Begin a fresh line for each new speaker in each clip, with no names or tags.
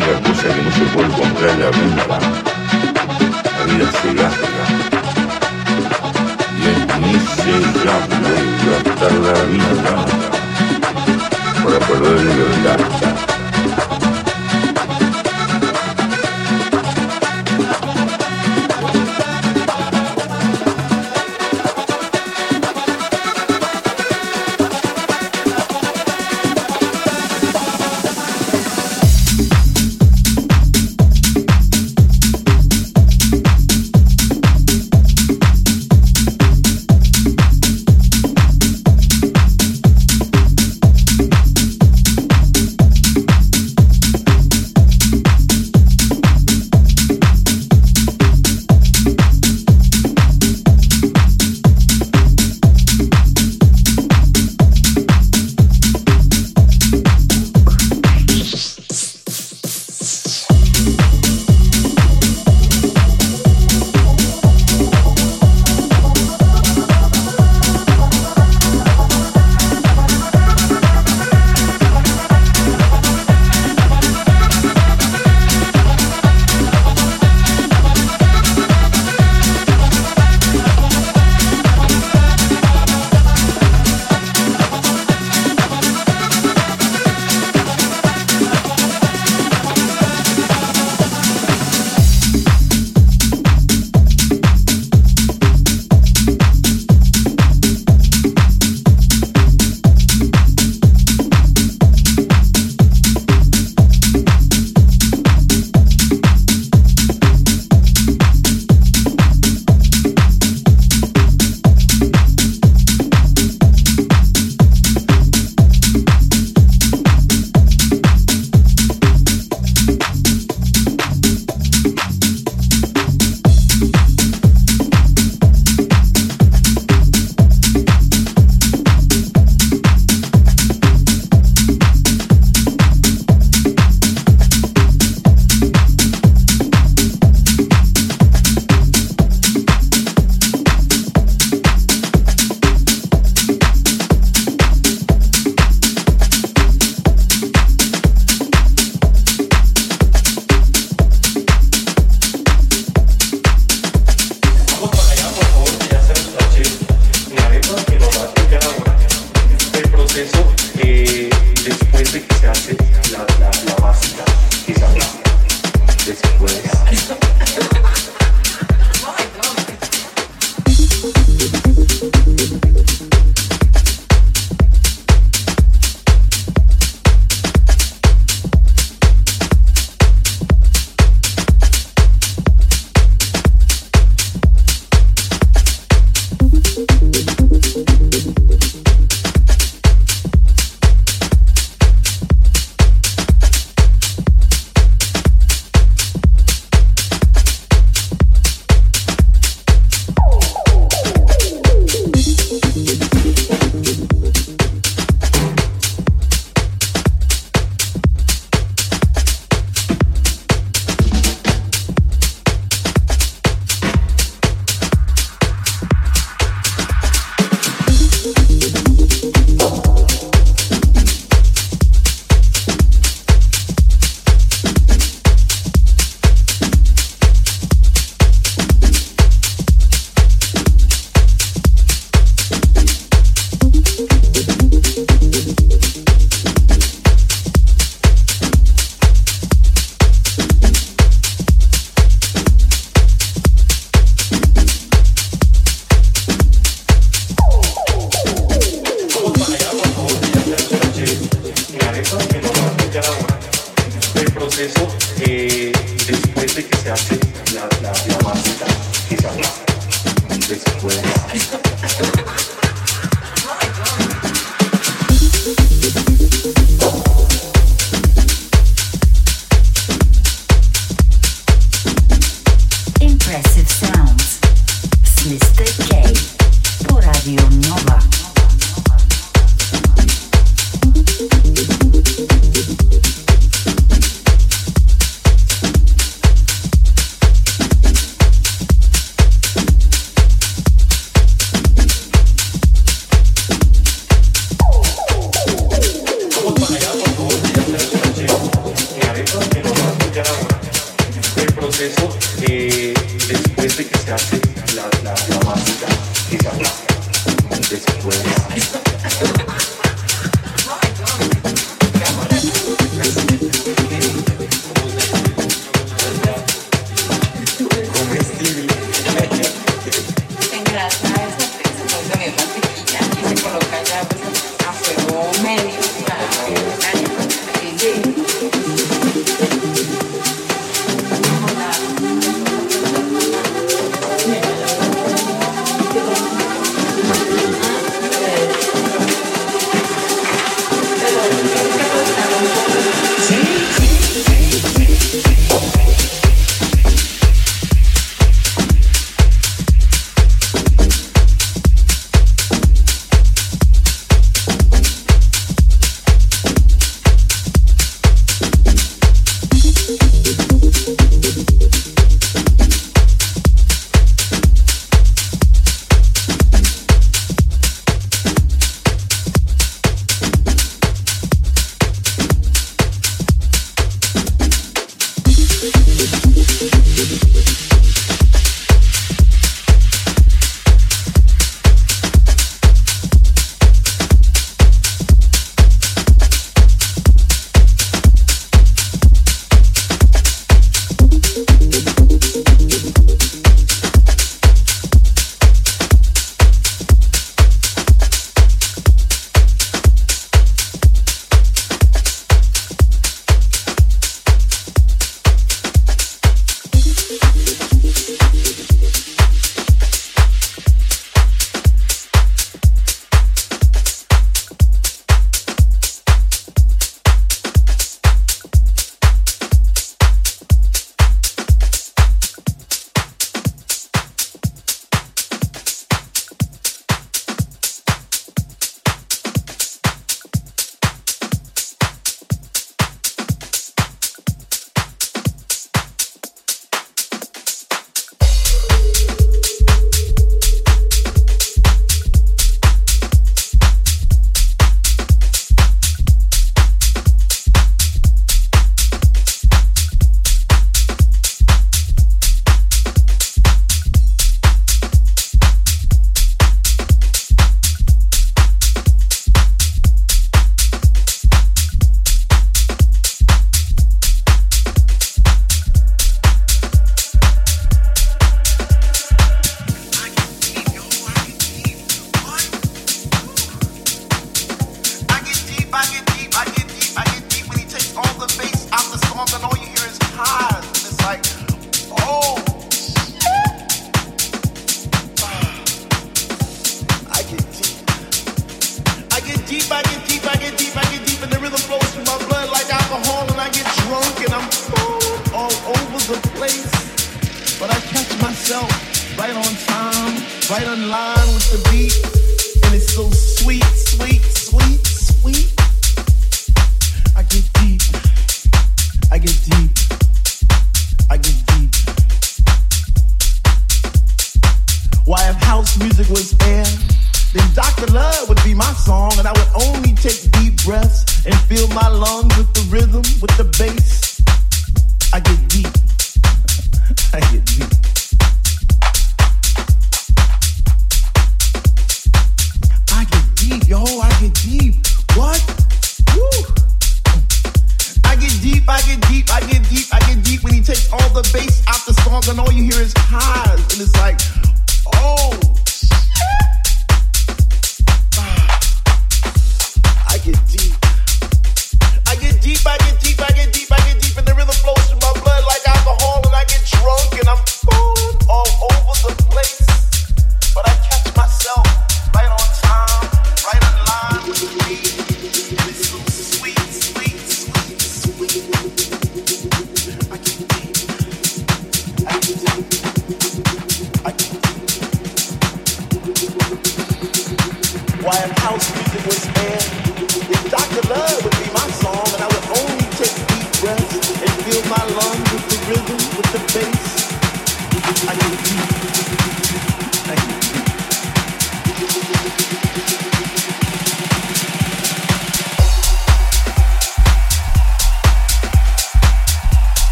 única cosa que no se puede comprar la vida. La vida se gasta. Y es miserable gastar la vida para perder lo que.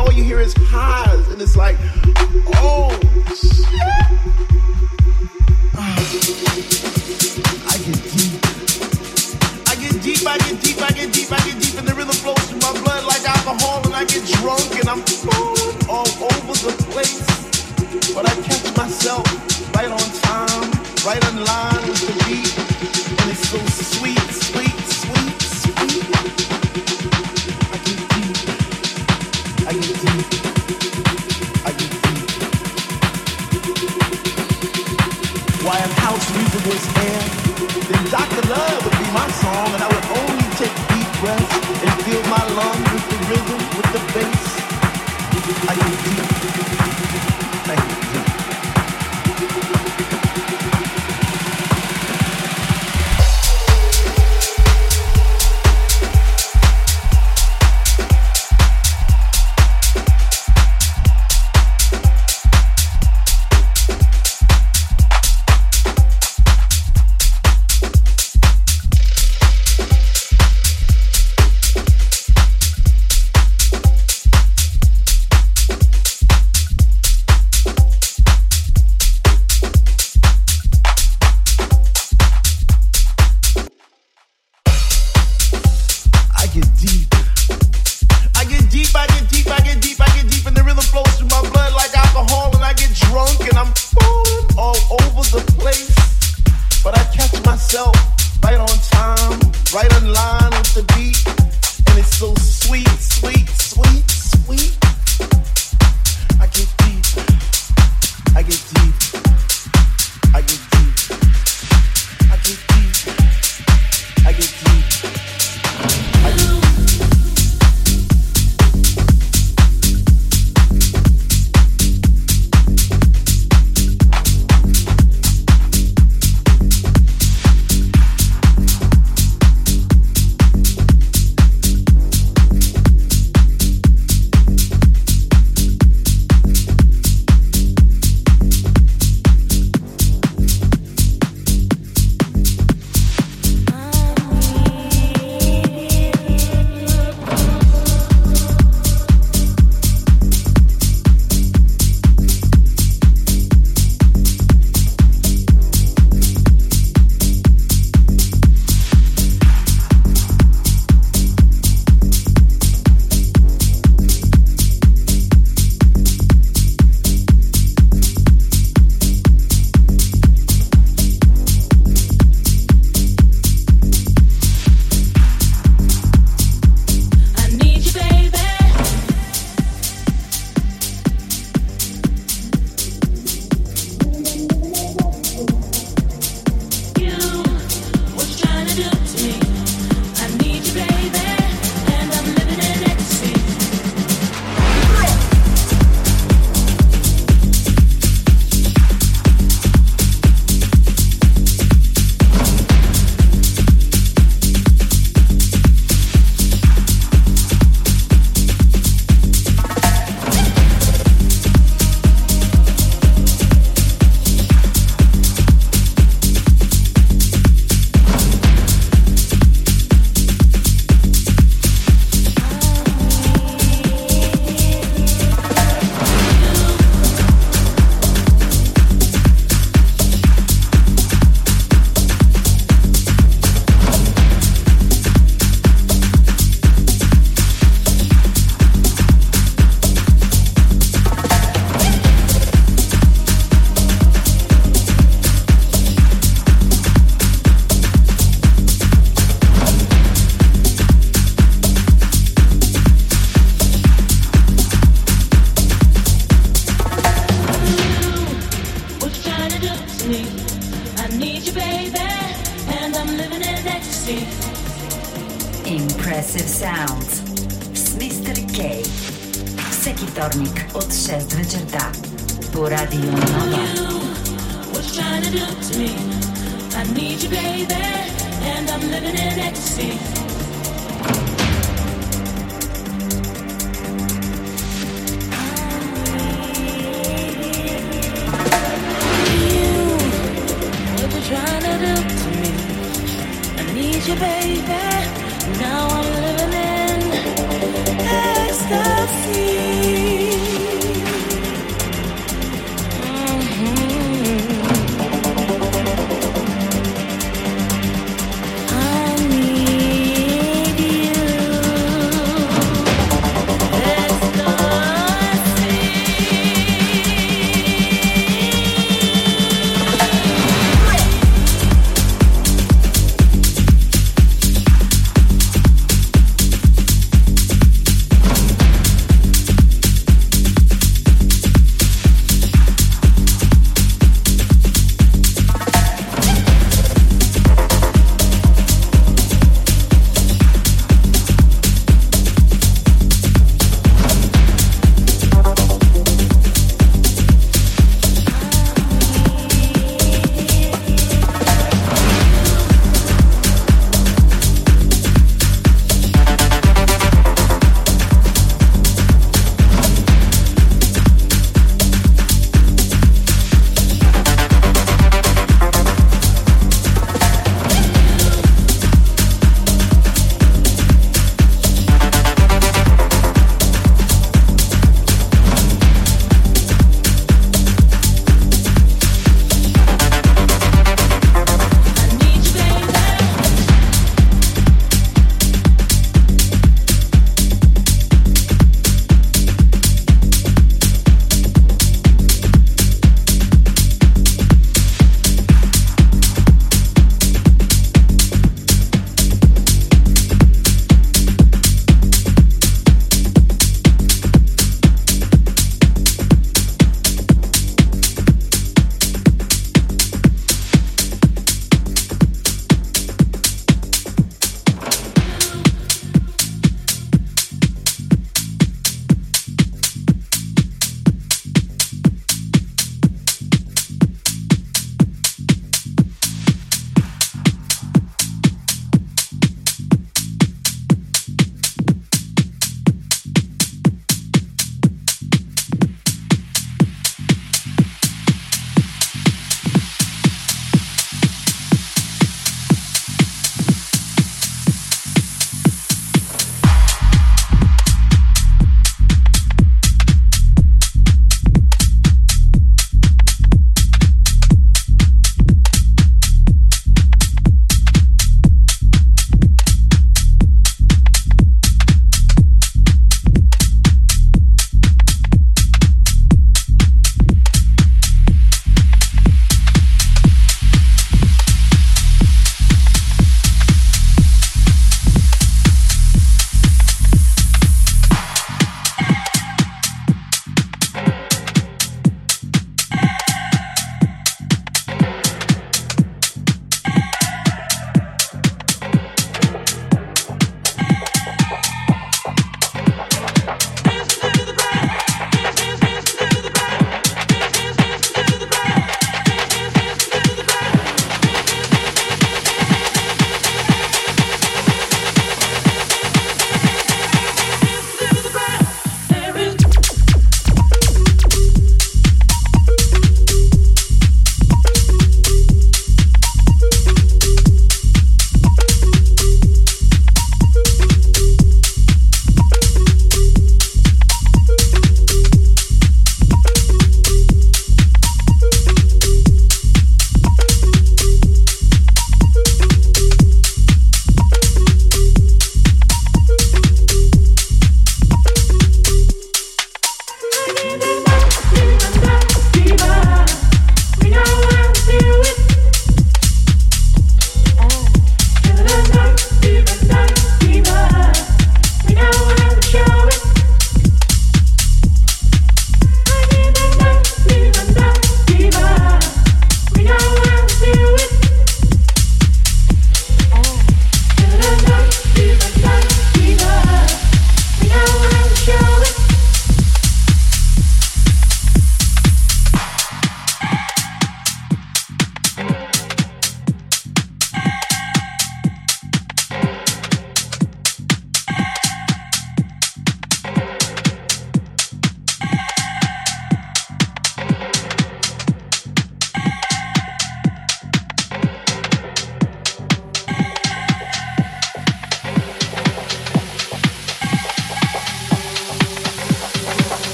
and all you hear is highs, and it's like, oh, I get deep. I get deep, I get deep, I get deep, I get deep, and the rhythm flows through my blood like alcohol, and I get drunk, and I'm falling all over the place, but I catch myself.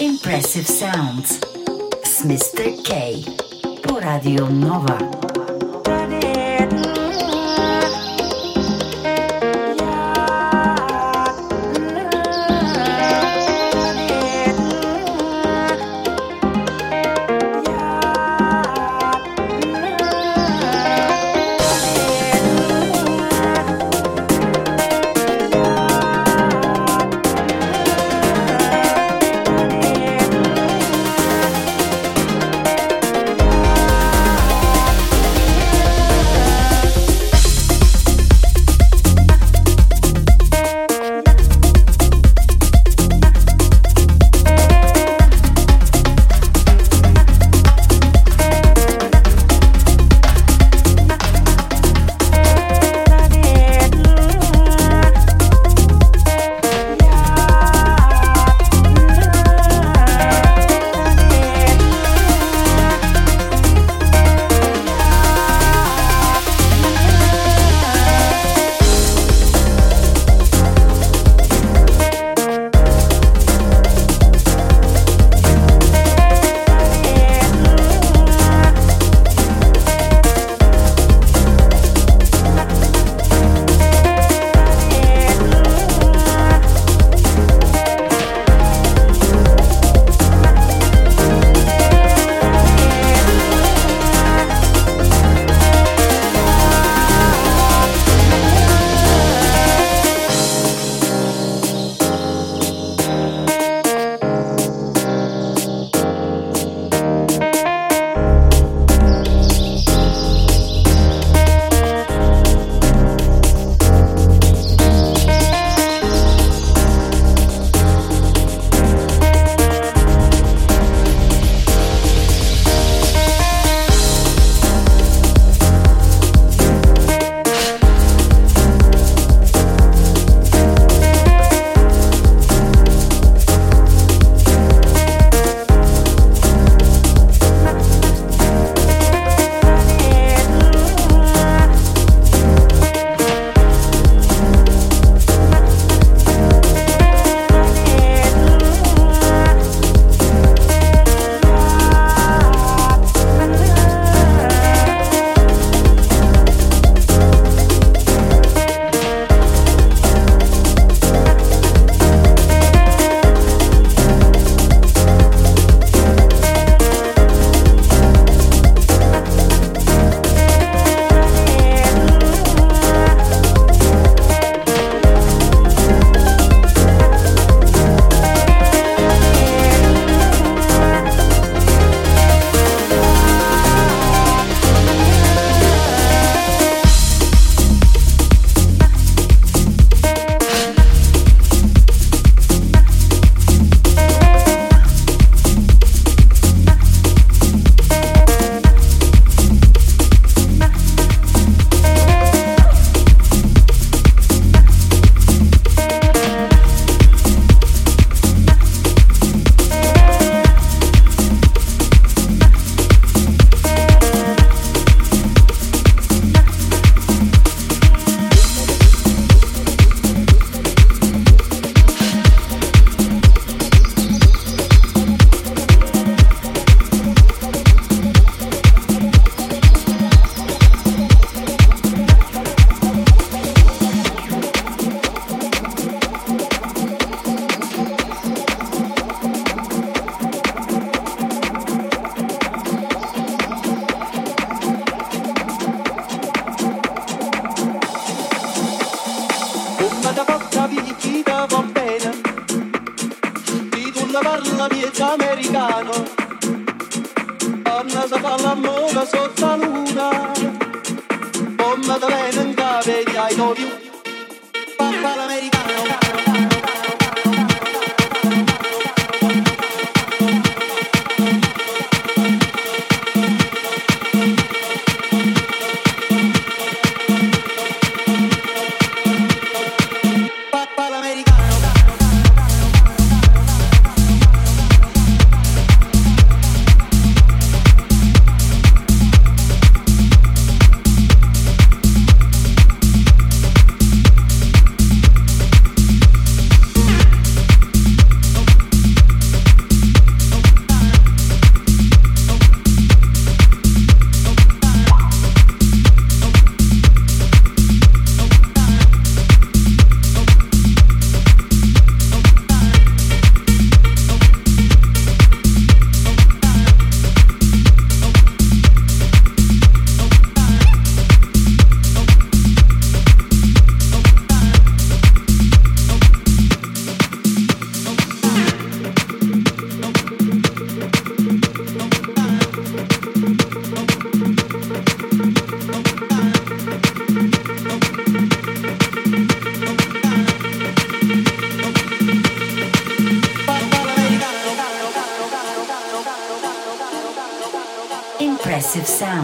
Impressive sounds. It's Mr. K. Por Radio Nova.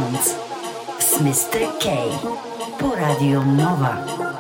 Sounds Mr. K po Radio Nova.